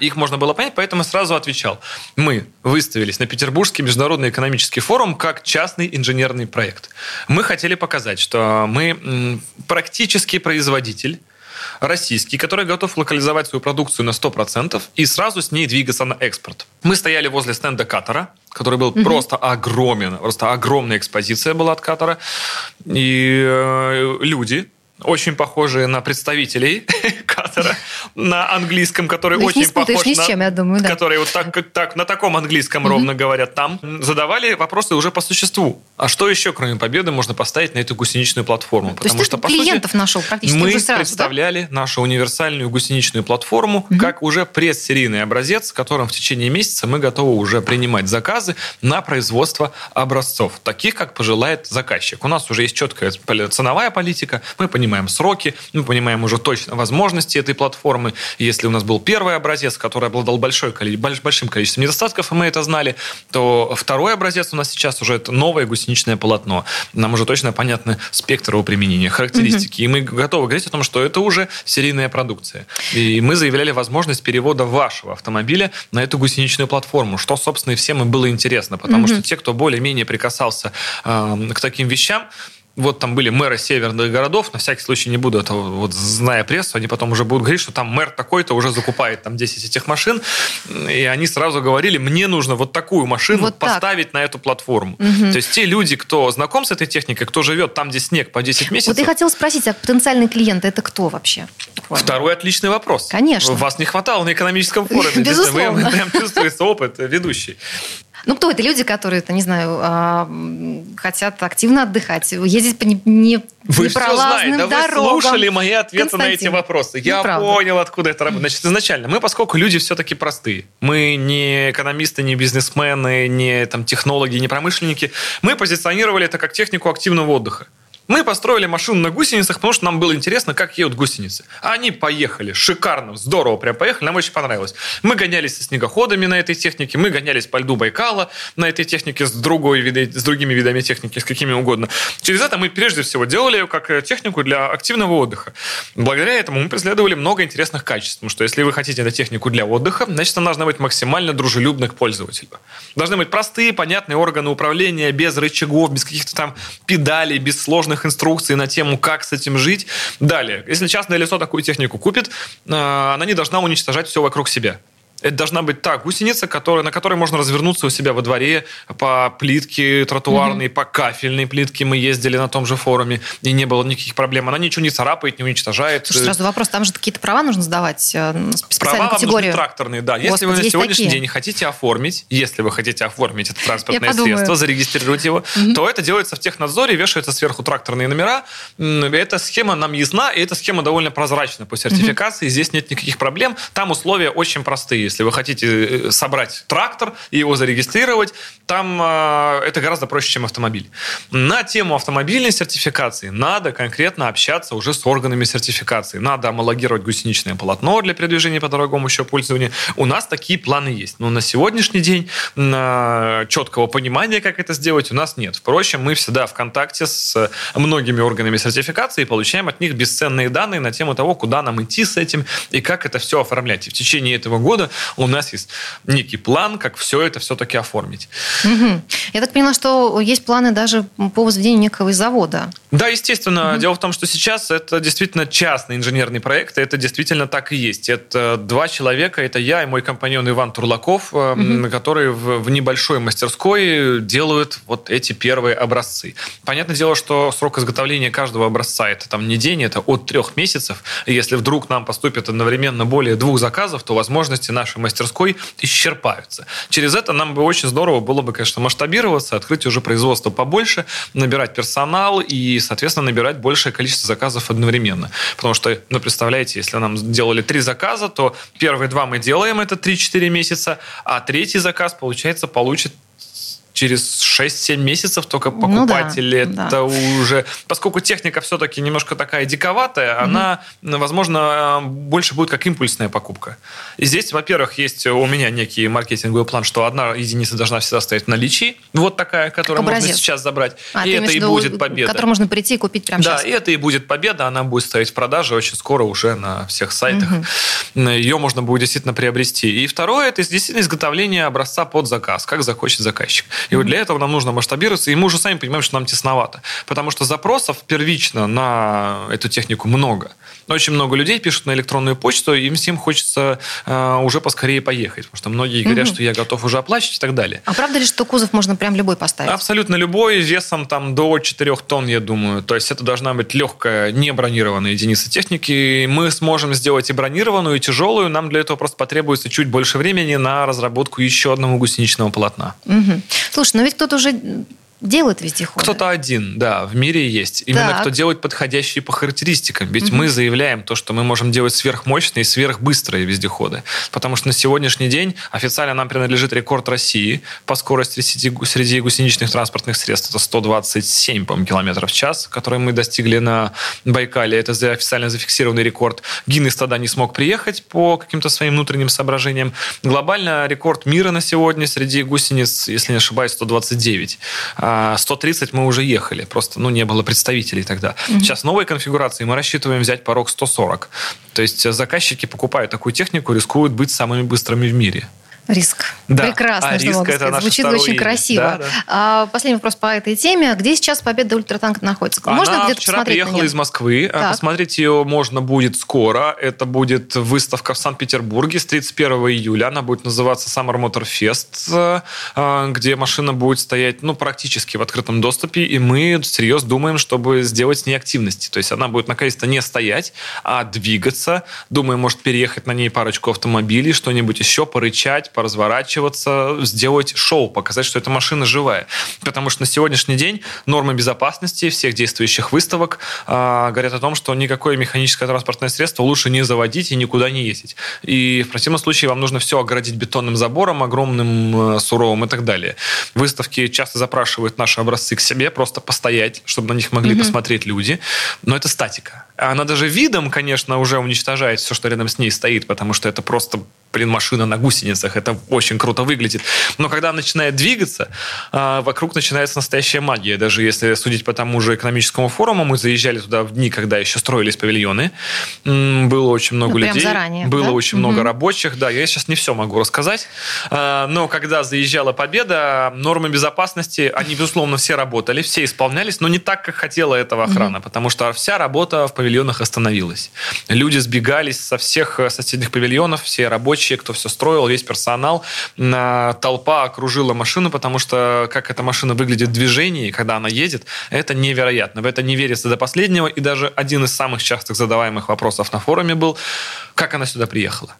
их можно было понять, поэтому сразу отвечал. Мы выставились на Петербургский международный экономический форум как частный инженерный проект. Мы хотели показать, что мы практически производитель российский, который готов локализовать свою продукцию на 100% и сразу с ней двигаться на экспорт. Мы стояли возле стенда Катара, который был просто огромен, просто огромная экспозиция была от Катара. И э, люди, очень похожие на представителей Катара на английском, который не очень похож на... чем, я думаю, да. Которые вот так, как так, на таком английском ровно говорят там. Задавали вопросы уже по существу. А что еще, кроме победы, можно поставить на эту гусеничную платформу? То есть ты клиентов нашел практически мы уже сразу, да? представляли нашу универсальную гусеничную платформу как уже предсерийный образец, с которым в течение месяца мы готовы уже принимать заказы на производство образцов, таких, как пожелает заказчик. У нас уже есть четкая ценовая политика, мы понимаем сроки, мы понимаем уже точно возможности этой платформы. Если у нас был первый образец, который обладал большой, большим количеством недостатков, и мы это знали, то второй образец у нас сейчас уже это новое гусеничное полотно. Нам уже точно понятны спектр его применения, характеристики. И мы готовы говорить о том, что это уже серийная продукция. И мы заявляли возможность перевода вашего автомобиля на эту гусеничную платформу, что, собственно, и всем и было интересно, потому что те, кто более-менее прикасался э, к таким вещам, вот там были мэры северных городов, на всякий случай не буду это вот зная прессу, они потом уже будут говорить, что там мэр такой-то уже закупает там 10 этих машин, и они сразу говорили, мне нужно вот такую машину Вот так. поставить на эту платформу. То есть те люди, кто знаком с этой техникой, кто живет там, где снег по 10 месяцев, Вот я хотела спросить, а потенциальный клиент это кто вообще? Второй отличный вопрос. Конечно. Вас не хватало на экономическом форуме. Безусловно. Вы, прям чувствуется опыт ведущий. Ну, кто это? Люди, которые, это, не знаю, а, хотят активно отдыхать, ездить по не, не, Вы все знаете, да вы дорогам. слушали мои ответы на эти Константин, вопросы. Я правда. понял, откуда это работает. Значит, изначально, мы, поскольку люди все-таки простые, мы не экономисты, не бизнесмены, не там, технологи, не промышленники, мы позиционировали это как технику активного отдыха. Мы построили машину на гусеницах, потому что нам было интересно, как едут гусеницы. Они поехали. Шикарно, здорово прям поехали. Нам очень понравилось. Мы гонялись со снегоходами на этой технике, мы гонялись по льду Байкала на этой технике с, другой, видой- с другими видами техники, с какими угодно. Через это мы прежде всего делали ее как э, технику для активного отдыха. Благодаря этому мы преследовали много интересных качеств. Потому что если вы хотите эту технику для отдыха, значит, она должна быть максимально дружелюбна к пользователю. Должны быть простые, понятные органы управления, без рычагов, без каких-то там педалей, без сложных инструкций на тему, как с этим жить. Далее, если частное лицо такую технику купит, э, она не должна уничтожать все вокруг себя. Это должна быть та гусеница, которая, на которой можно развернуться у себя во дворе по плитке тротуарной, по кафельной плитке. Мы ездили на том же форуме, и не было никаких проблем. Она ничего не царапает, не уничтожает. Слушай, сразу вопрос, там же какие-то права нужно сдавать, э, специальную Права категорию. нужны тракторные, да. Если Господи, вы на сегодняшний такие. день хотите оформить, если вы хотите оформить это транспортное средство, зарегистрировать его, то это делается в технадзоре, вешаются сверху тракторные номера. Эта схема нам ясна, и эта схема довольно прозрачна по сертификации. Здесь нет никаких проблем. Там условия очень простые. Если вы хотите э, собрать трактор и его зарегистрировать, там э, это гораздо проще, чем автомобиль. На тему автомобильной сертификации надо конкретно общаться уже с органами сертификации. Надо homологировать гусеничное полотно для передвижения по дорогому еще пользованию. У нас такие планы есть. Но на сегодняшний день на четкого понимания, как это сделать, у нас нет. Впрочем, мы всегда в контакте с многими органами сертификации и получаем от них бесценные данные на тему того, куда нам идти с этим и как это все оформлять. И в течение этого года у нас есть некий план, как все это все-таки оформить. Мгм. Я так поняла, что есть планы даже по возведению некого завода. Да, естественно. Дело в том, что сейчас это действительно частный инженерный проект, и это действительно так и есть. Это два человека, это я и мой компаньон Иван Турлаков, э, которые в, в небольшой мастерской делают вот эти первые образцы. Понятное дело, что срок изготовления каждого образца это там не день, это от трех месяцев. И если вдруг нам поступит одновременно более двух заказов, то возможности нашей мастерской исчерпаются. Через это нам бы очень здорово было бы, конечно, масштабироваться, открыть уже производство побольше, набирать персонал и, соответственно, набирать большее количество заказов одновременно. Потому что, ну, представляете, если нам сделали три заказа, то первые два мы делаем, это 3-4 месяца, а третий заказ, получается, получит через 6-7 месяцев только Ну да, покупатели. да. это уже... Поскольку техника все-таки немножко такая диковатая, она, ну, возможно, больше будет как импульсная покупка. И здесь, во-первых, есть у меня некий маркетинговый план, что одна единица должна всегда стоять в наличии. Вот такая, которую можно образец. сейчас забрать. А, и это и будет победа. К которому можно прийти и купить прямо Да, сейчас. и это и будет победа, она будет стоять в продаже очень скоро уже на всех сайтах. Ее можно будет действительно приобрести. И второе, это действительно изготовление образца под заказ, как захочет заказчик. И вот для этого нам нужно масштабироваться, и мы уже сами понимаем, что нам тесновато. Потому что запросов первично на эту технику много. Очень много людей пишут на электронную почту, им всем хочется э, уже поскорее поехать. Потому что многие говорят, что я готов уже оплачивать и так далее. А правда ли, что кузов можно прям любой поставить? Абсолютно любой, весом там до 4 тонн, я думаю. То есть это должна быть легкая, не бронированная единица техники. Мы сможем сделать и бронированную, и тяжелую. Нам для этого просто потребуется чуть больше времени на разработку еще одного гусеничного полотна. Мгм. Слушай, но ведь кто-то уже делает вездеходы. Кто-то один, да, в мире есть. Именно Так. кто делает подходящие по характеристикам. Ведь мы заявляем то, что мы можем делать сверхмощные, сверхбыстрые вездеходы. Потому что на сегодняшний день официально нам принадлежит рекорд России по скорости среди, среди гусеничных транспортных средств. Это 127, по-моему, километров в час, который мы достигли на Байкале. Это официально зафиксированный рекорд. Гиннес тогда не смог приехать по каким-то своим внутренним соображениям. Глобально рекорд мира на сегодня среди гусениц, если не ошибаюсь, 129. А 130 мы уже ехали, просто ну, не было представителей тогда. Сейчас в новой конфигурации мы рассчитываем взять порог 140. То есть э, заказчики, покупая такую технику, рискуют быть самыми быстрыми в мире. Риск. Да. Прекрасное А слово, риск это наше Звучит очень имя. красиво. Да, да. А, последний вопрос по этой теме. Где сейчас Победа ультратанк находится? Можно Она где-то вчера посмотреть на приехала из Москвы. А Так. Посмотреть ее можно будет скоро. Это будет выставка в Санкт-Петербурге с 31 июля. Она будет называться Summer Motor Fest, э, где машина будет стоять ну, практически в открытом доступе. И мы всерьез думаем, чтобы сделать с ней активности. То есть она будет наконец-то не стоять, а двигаться. Думаем, может переехать на ней парочку автомобилей, что-нибудь еще, порычать, поразворачиваться, сделать шоу, показать, что эта машина живая. Потому что на сегодняшний день нормы безопасности всех действующих выставок а, говорят о том, что никакое механическое транспортное средство лучше не заводить и никуда не ездить. И в противном случае вам нужно все оградить бетонным забором, огромным, э, суровым и так далее. Выставки часто запрашивают наши образцы к себе, просто постоять, чтобы на них могли посмотреть люди. Но это статика. Она даже видом, конечно, уже уничтожает все, что рядом с ней стоит, потому что это просто блин, машина на гусеницах. Это очень круто выглядит. Но когда она начинает двигаться, а, вокруг начинается настоящая магия. Даже если судить по тому же экономическому форуму, мы заезжали туда в дни, когда еще строились павильоны. Было очень много Ну, людей. заранее, Было да? очень много рабочих. Да, я сейчас не все могу рассказать. А, Но когда заезжала Победа, нормы безопасности, они, безусловно, все работали, все исполнялись, но не так, как хотела этого охрана, потому что вся работа в павильонах остановилась. Люди сбегались со всех э, соседних павильонов, все рабочие, кто все строил, весь персонал. На- Толпа окружила машину, потому что как эта машина выглядит в движении, когда она едет, это невероятно. В это не верится до последнего. И даже один из самых частых задаваемых вопросов на форуме был, как она сюда приехала.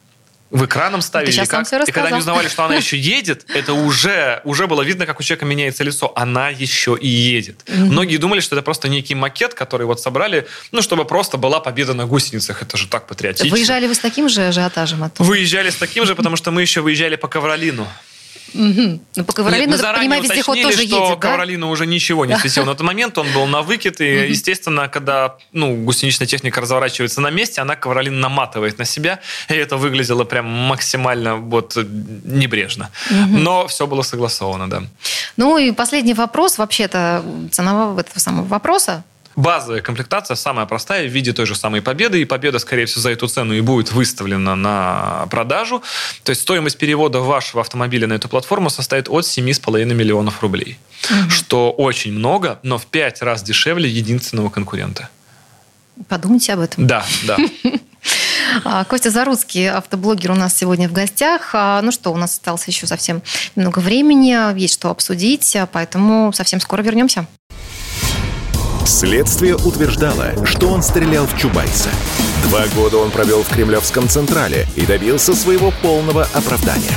В экраном ставили, нам как? и когда не узнавали, что она еще едет, это уже, уже было видно, как у человека меняется лицо. Она еще и едет. Многие думали, что это просто некий макет, который вот собрали, ну, чтобы просто была победа на гусеницах. Это же так патриотично. Выезжали вы с таким же ажиотажем оттуда? Выезжали с таким же, потому что мы еще выезжали по Ковролину. Ну, по Ковролину, так понимаю, вездеход тоже что едет, да? Ковролину уже ничего не светил. На тот момент он был на выкид, и, естественно, когда ну, гусеничная техника разворачивается на месте, она Ковролин наматывает на себя, и это выглядело прям максимально вот небрежно. Но все было согласовано, да. Ну и последний вопрос, вообще-то, ценового этого самого вопроса. Базовая комплектация самая простая в виде той же самой победы, и победа, скорее всего, за эту цену и будет выставлена на продажу. То есть стоимость перевода вашего автомобиля на эту платформу составит от 7,5 миллионов рублей, что очень много, но в 5 раз дешевле единственного конкурента. Подумайте об этом. Да, да. А, Костя Заруцкий, автоблогер у нас сегодня в гостях. А, Ну что, у нас осталось еще совсем немного времени, есть что обсудить, а, поэтому совсем скоро вернемся. Следствие утверждало, что он стрелял в Чубайса. Два года он провел в Кремлевском Централе и добился своего полного оправдания.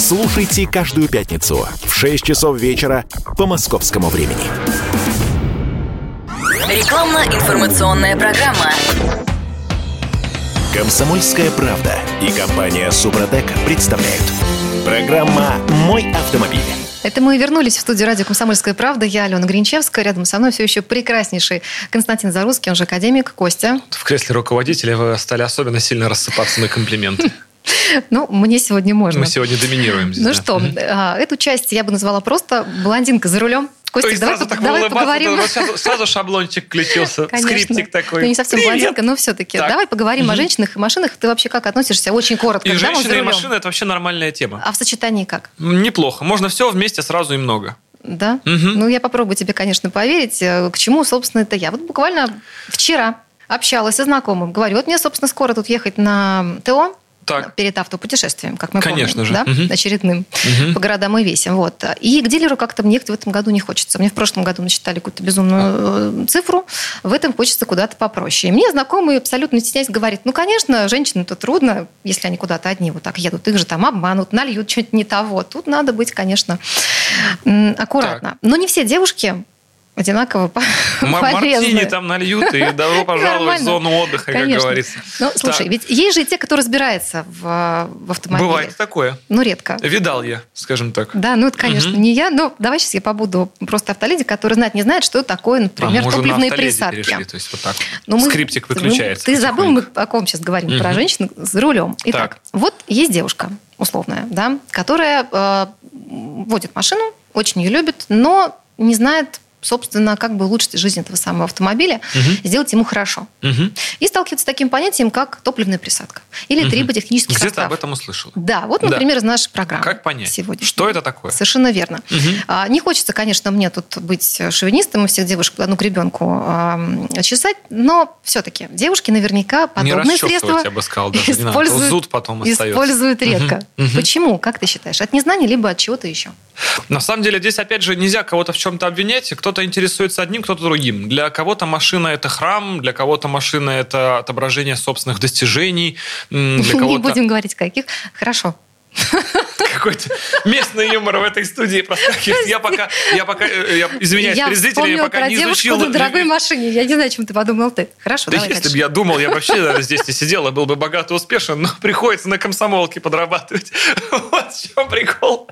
Слушайте каждую пятницу в 6 часов вечера по московскому времени. Рекламно-информационная программа. Комсомольская правда и компания Супротек представляют. Программа «Мой автомобиль». Это мы вернулись в студию радио «Комсомольская правда». Я Алена Гринчевская. Рядом со мной все еще прекраснейший Константин Заруцкий, он же академик. Костя. В кресле руководителя вы стали особенно сильно рассыпаться на комплименты. Ну, мне сегодня можно. Мы сегодня доминируем здесь. Ну да. что, а, эту часть я бы назвала просто «Блондинка за рулем». То есть давай, сразу так давай поговорим. вот сразу, сразу шаблончик включился, Конечно. скриптик такой. Ну, не совсем Привет! блондинка, но все-таки. Так. Давай поговорим о женщинах и машинах. Ты вообще как относишься? Очень коротко. И женщины, и машины – это вообще нормальная тема. А в сочетании как? Неплохо. Можно все вместе сразу и много. Да? Мгм. Ну, я попробую тебе, конечно, поверить. Э, К чему, собственно, это я? Вот буквально вчера общалась со знакомым. Говорю, вот мне, собственно, скоро тут ехать на ТО. Так. Перед автопутешествием, как мы Конечно помним, же. да? Мгм. очередным, Мгм. по городам и весим. Вот. И к дилеру как-то мне в этом году не хочется. Мне в прошлом году насчитали какую-то безумную э, цифру, в этом хочется куда-то попроще. И мне знакомый, абсолютно не стесняясь, говорит, ну, конечно, женщинам-то трудно, если они куда-то одни вот так едут, их же там обманут, нальют что-нибудь не того. Тут надо быть, конечно, аккуратно. Но не все девушки одинаково по- М- Мартини полезны. там нальют и добро пожаловать в зону отдыха, как говорится. Ну, слушай, Так. ведь есть же и те, кто разбирается в, в автомобиле. Бывает такое. Ну, редко. Видал я, скажем так. Да, ну это, конечно, не я, но давай сейчас я побуду просто автоледи, который знать не знает, что такое, А, например, мы уже на топливные присадки. перешли, то есть вот так. Ну, мы- Скриптик ну, выключается. Ты забыл, мы о ком сейчас говорим, Мгм. про женщину за рулем. Итак, Так. вот есть девушка условная, да, которая э, водит машину, очень ее любит, но не знает, собственно, как бы улучшить жизнь этого самого автомобиля, Мгм. сделать ему хорошо. Мгм. И сталкивается с таким понятием, как топливная присадка или Мгм. триботехнический Где-то состав. об этом услышал. Да, вот, Да. например, из нашей программы. Как понять? сегодня. Что это такое? Совершенно верно. Мгм. А, Не хочется, конечно, мне тут быть шовинистом и всех девушек одну гребенку ам, чесать, но все-таки девушки наверняка Не подобные расчесывать, средства я бы сказал, даже не а то Зуд потом остается. используют редко. Мгм. Мгм. Почему? Как ты считаешь? От незнания либо от чего-то еще? На самом деле, здесь, опять же, нельзя кого-то в чем-то обвинять. Кто-то интересуется одним, кто-то другим. Для кого-то машина – это храм, для кого-то машина – это отображение собственных достижений, для Не кого-то будем говорить каких. Хорошо. какой-то местный юмор в этой студии проскакивает. Я пока, я пока, э, я извиняюсь я перед зрителями, я пока про не девушку изучил... на дорогой машине. Я не знаю, чем ты подумал ты. Хорошо, Да давай если бы я думал, я вообще наверное, здесь не сидел, и был бы богат и успешен, но приходится на комсомолке подрабатывать. Вот в чем прикол.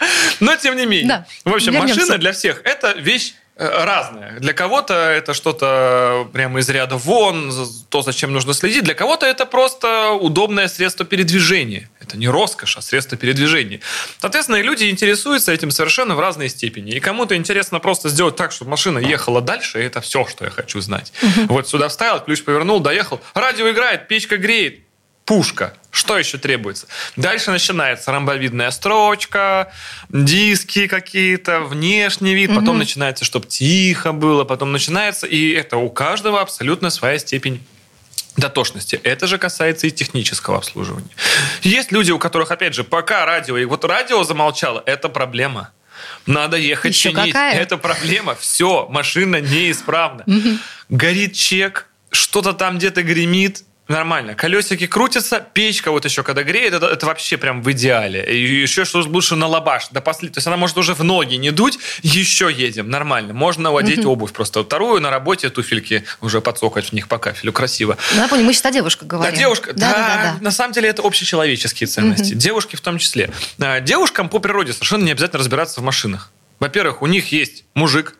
Но тем не менее. Да. В общем, Вернемся. машина для всех – это вещь э, разная. Для кого-то это что-то прямо из ряда вон, то, зачем нужно следить. Для кого-то это просто удобное средство передвижения. Это не роскошь, а средство передвижения. Соответственно, люди интересуются этим совершенно в разной степени. И кому-то интересно просто сделать так, чтобы машина ехала дальше, и это все, что я хочу знать. Вот сюда вставил, ключ повернул, доехал. Радио играет, печка греет. Пушка. Что еще требуется? Дальше начинается ромбовидная строчка, диски какие-то, внешний вид, потом Мгм. начинается, чтобы тихо было, потом начинается, и это у каждого абсолютно своя степень дотошности. Это же касается и технического обслуживания. Есть люди, у которых, опять же, пока радио, и вот радио замолчало, это проблема. Надо ехать Еще чинить. какая? Это проблема. Все, машина неисправна. Горит чек, что-то там где-то гремит. Нормально. Колесики крутятся, печка вот еще когда греет, это, это вообще прям в идеале. И еще что лучше на лабаш, до после, То есть она может уже в ноги не дуть, еще едем, нормально. Можно одеть обувь просто вторую, на работе туфельки уже подсокать в них по кафелю, красиво. Ну, Напомню, мы сейчас о девушках говорим. Да, девушка, да, Да, да, да. на самом деле это общечеловеческие ценности. Девушки в том числе. А, Девушкам по природе совершенно не обязательно разбираться в машинах. Во-первых, у них есть мужик,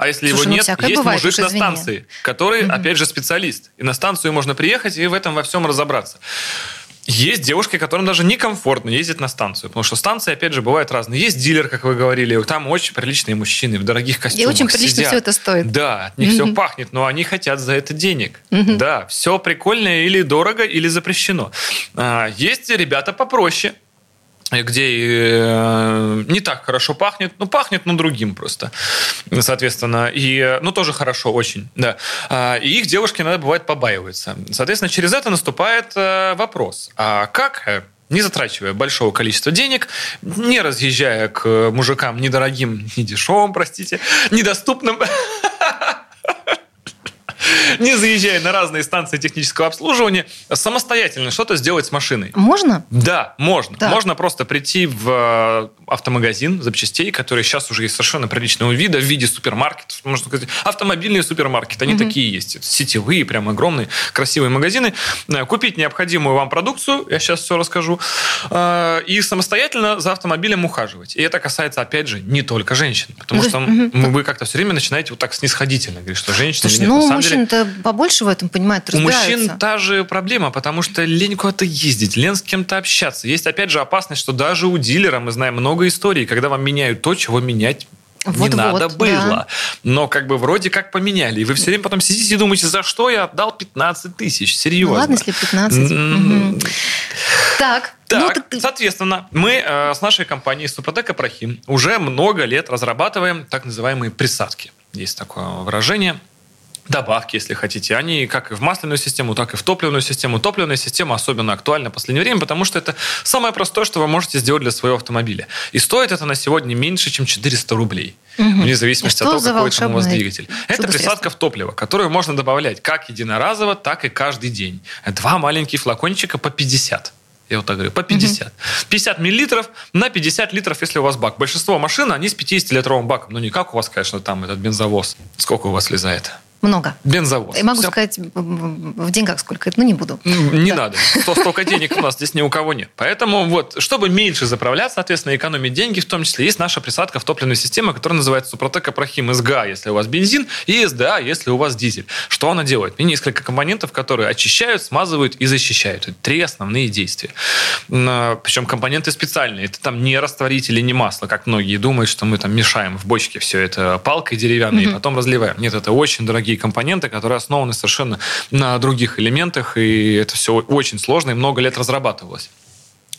а если Слушай, его ну, нет, есть бывает, мужик уж на извини. станции, который, опять же, специалист. И на станцию можно приехать и в этом во всем разобраться. Есть девушки, которым даже некомфортно ездить на станцию, потому что станции, опять же, бывают разные. Есть дилер, как вы говорили, там очень приличные мужчины в дорогих костюмах очень прилично сидят. все это стоит. Да, от них все пахнет, но они хотят за это денег. Да, все прикольно или дорого, или запрещено. А, Есть ребята попроще, где э, не так хорошо пахнет, ну, пахнет, ну, другим просто, соответственно, и, э, ну, тоже хорошо очень, да. А, И их девушки иногда, бывает, побаиваются. Соответственно, через это наступает э, вопрос, а как э, не затрачивая большого количества денег, не разъезжая к мужикам недорогим, недешевым, простите, недоступным, не заезжая на разные станции технического обслуживания, самостоятельно что-то сделать с машиной. Можно? Да, можно. Так. Можно просто прийти в э, автомагазин запчастей, который сейчас уже есть совершенно приличного вида, в виде супермаркетов, можно сказать, автомобильные супермаркеты, они такие есть, сетевые, прям огромные, красивые магазины, Э, купить необходимую вам продукцию, я сейчас все расскажу, э, и самостоятельно за автомобилем ухаживать. И это касается, опять же, не только женщин, потому Ну, что м, вы как-то все время начинаете вот так снисходительно говорить, что женщины Слушай, нет. Ну, самом побольше в этом понимают, у разбираются. мужчин та же проблема, потому что лень куда-то ездить, лень с кем-то общаться. Есть, опять же, опасность, что даже у дилера, мы знаем много историй, когда вам меняют то, чего менять не Вот-вот, надо да. было. Но как бы вроде как поменяли. И вы все время потом сидите и думаете, за что я отдал 15 тысяч? Серьезно. Ну, ладно, если 15. М, Мгм. Так, ну, Так, так- соответственно, мы э, с нашей компанией Супротек Апрахим уже много лет разрабатываем так называемые присадки. Есть такое выражение. Добавки, если хотите. Они как и в масляную систему, так и в топливную систему. Топливная система особенно актуальна в последнее время, потому что это самое простое, что вы можете сделать для своего автомобиля. И стоит это на сегодня меньше, чем 400 рублей. Вне зависимости от того, какой там у вас двигатель. Это присадка в топливо, которую можно добавлять как единоразово, так и каждый день. Два маленьких флакончика по 50. Я вот так говорю, по 50. 50 миллилитров на 50 литров, если у вас бак. Большинство машин, они с 50-литровым баком. Ну, не как у вас, конечно, там этот бензовоз. Сколько у вас влезает? Много. Бензовоз. И могу Всё. сказать в деньгах сколько это, но не буду. М, Не Да. надо. Сто- Столько денег у нас здесь ни у кого нет. Поэтому вот, чтобы меньше заправляться, соответственно, экономить деньги, в том числе есть наша присадка в топливной системе, которая называется Супротек Апрахим СГА, если у вас бензин, и СДА, если у вас дизель. Что она делает? И несколько компонентов, которые очищают, смазывают и защищают. Это три основные действия. М, Причем компоненты специальные. Это там не растворители, не масло, как многие думают, что мы там мешаем в бочке все это палкой деревянной и потом разливаем. Нет, это очень дорогие компоненты, которые основаны совершенно на других элементах, и это все очень сложно и много лет разрабатывалось.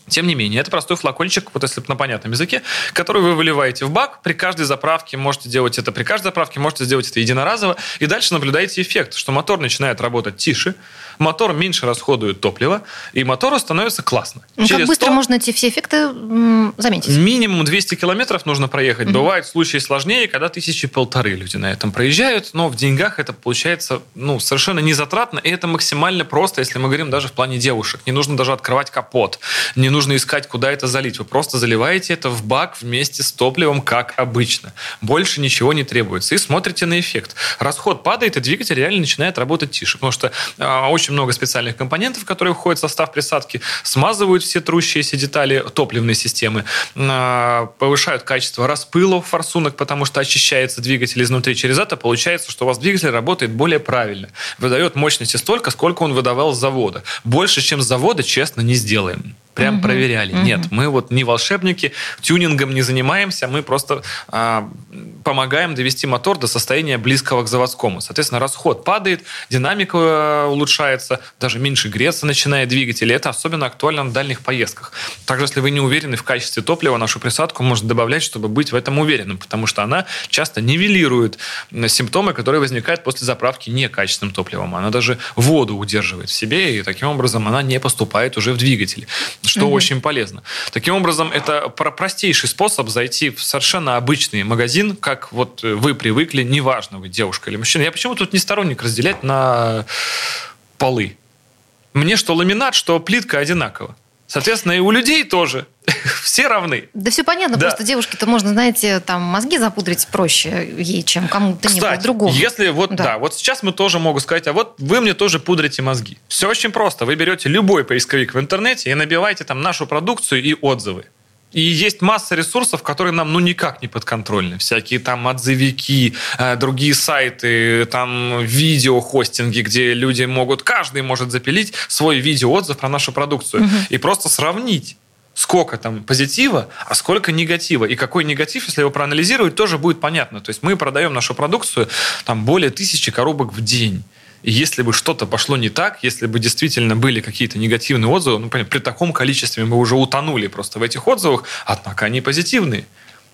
Тем не менее, это простой флакончик, вот если на понятном языке, который вы выливаете в бак. При каждой заправке можете делать это, при каждой заправке можете сделать это единоразово. И дальше наблюдаете эффект, что мотор начинает работать тише, мотор меньше расходует топлива, и мотору становится классно. Ну, как Через быстро 100 можно эти все эффекты заметить? Минимум 200 километров нужно проехать. Бывают случаи сложнее, когда тысячи полторы люди на этом проезжают, но в деньгах это получается ну, совершенно не затратно, и это максимально просто, если мы говорим даже в плане девушек. Не нужно даже открывать капот, не нужно искать, куда это залить. Вы просто заливаете это в бак вместе с топливом, как обычно. Больше ничего не требуется. И смотрите на эффект. Расход падает, и двигатель реально начинает работать тише, потому что а, очень много специальных компонентов, которые входят в состав присадки, смазывают все трущиеся детали топливной системы, а, повышают качество распылов форсунок, потому что очищается двигатель изнутри. Через это получается, что у вас двигатель работает более правильно, выдает мощности столько, сколько он выдавал с завода. Больше, чем с завода, честно, не сделаем. Прям проверяли. Нет, мы вот не волшебники, тюнингом не занимаемся, мы просто а, помогаем довести мотор до состояния близкого к заводскому. Соответственно, расход падает, динамика э, улучшается, даже меньше греться начинает двигатель. И это особенно актуально на дальних поездках. Также, если вы не уверены в качестве топлива, нашу присадку можно добавлять, чтобы быть в этом уверенным, потому что она часто нивелирует симптомы, которые возникают после заправки некачественным топливом. Она даже воду удерживает в себе, и таким образом она не поступает уже в двигатель, что очень полезно. Таким образом, это про- простейший способ зайти в совершенно обычный магазин, как вот вы привыкли, неважно, вы девушка или мужчина. Я почему тут не сторонник разделять на полы? Мне что ламинат, что плитка одинаково. Соответственно, и у людей тоже. Все равны. Да все понятно, Да. просто девушке-то можно, знаете, там мозги запудрить проще ей, чем кому-то Кстати, другому. если вот, Да. да. вот сейчас мы тоже могу сказать, а вот вы мне тоже пудрите мозги. Все очень просто. Вы берете любой поисковик в интернете и набиваете там нашу продукцию и отзывы. И есть масса ресурсов, которые нам ну никак не подконтрольны. Всякие там отзывики, э, другие сайты, там видеохостинги, где люди могут, каждый может запилить свой видеоотзыв про нашу продукцию. И просто сравнить сколько там позитива, а сколько негатива. И какой негатив, если его проанализировать, тоже будет понятно. То есть мы продаем нашу продукцию там более тысячи коробок в день. Если бы что-то пошло не так, если бы действительно были какие-то негативные отзывы, ну, понятно, при таком количестве мы уже утонули просто в этих отзывах, однако они позитивные.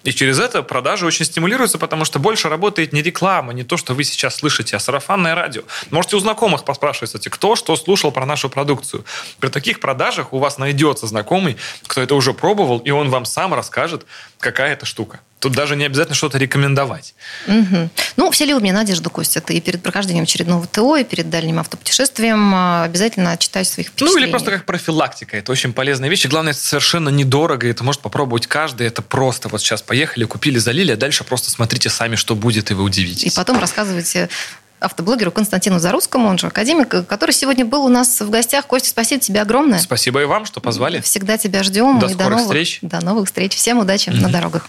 И через это продажи очень стимулируются, потому что больше работает не реклама, не то, что вы сейчас слышите, а сарафанное радио. Можете у знакомых поспрашивать, кстати, кто что слушал про нашу продукцию. При таких продажах у вас найдется знакомый, кто это уже пробовал, и он вам сам расскажет, какая это штука. Тут даже не обязательно что-то рекомендовать. Мгм. Ну, вселил мне надежду, Костя. Ты перед прохождением очередного ТО и перед дальним автопутешествием а, обязательно читай своих Ну, впечатлений. или просто как профилактика. Это очень полезная вещь. И главное, это совершенно недорого. и Это может попробовать каждый. Это просто вот сейчас поехали, купили, залили, а дальше просто смотрите сами, что будет, и вы удивитесь. И потом рассказывайте автоблогеру Константину Зарусскому, он же академик, который сегодня был у нас в гостях. Костя, спасибо тебе огромное. Спасибо и вам, что позвали. Всегда тебя ждем. До и скорых новых, встреч. До новых встреч. Всем удачи на дорогах.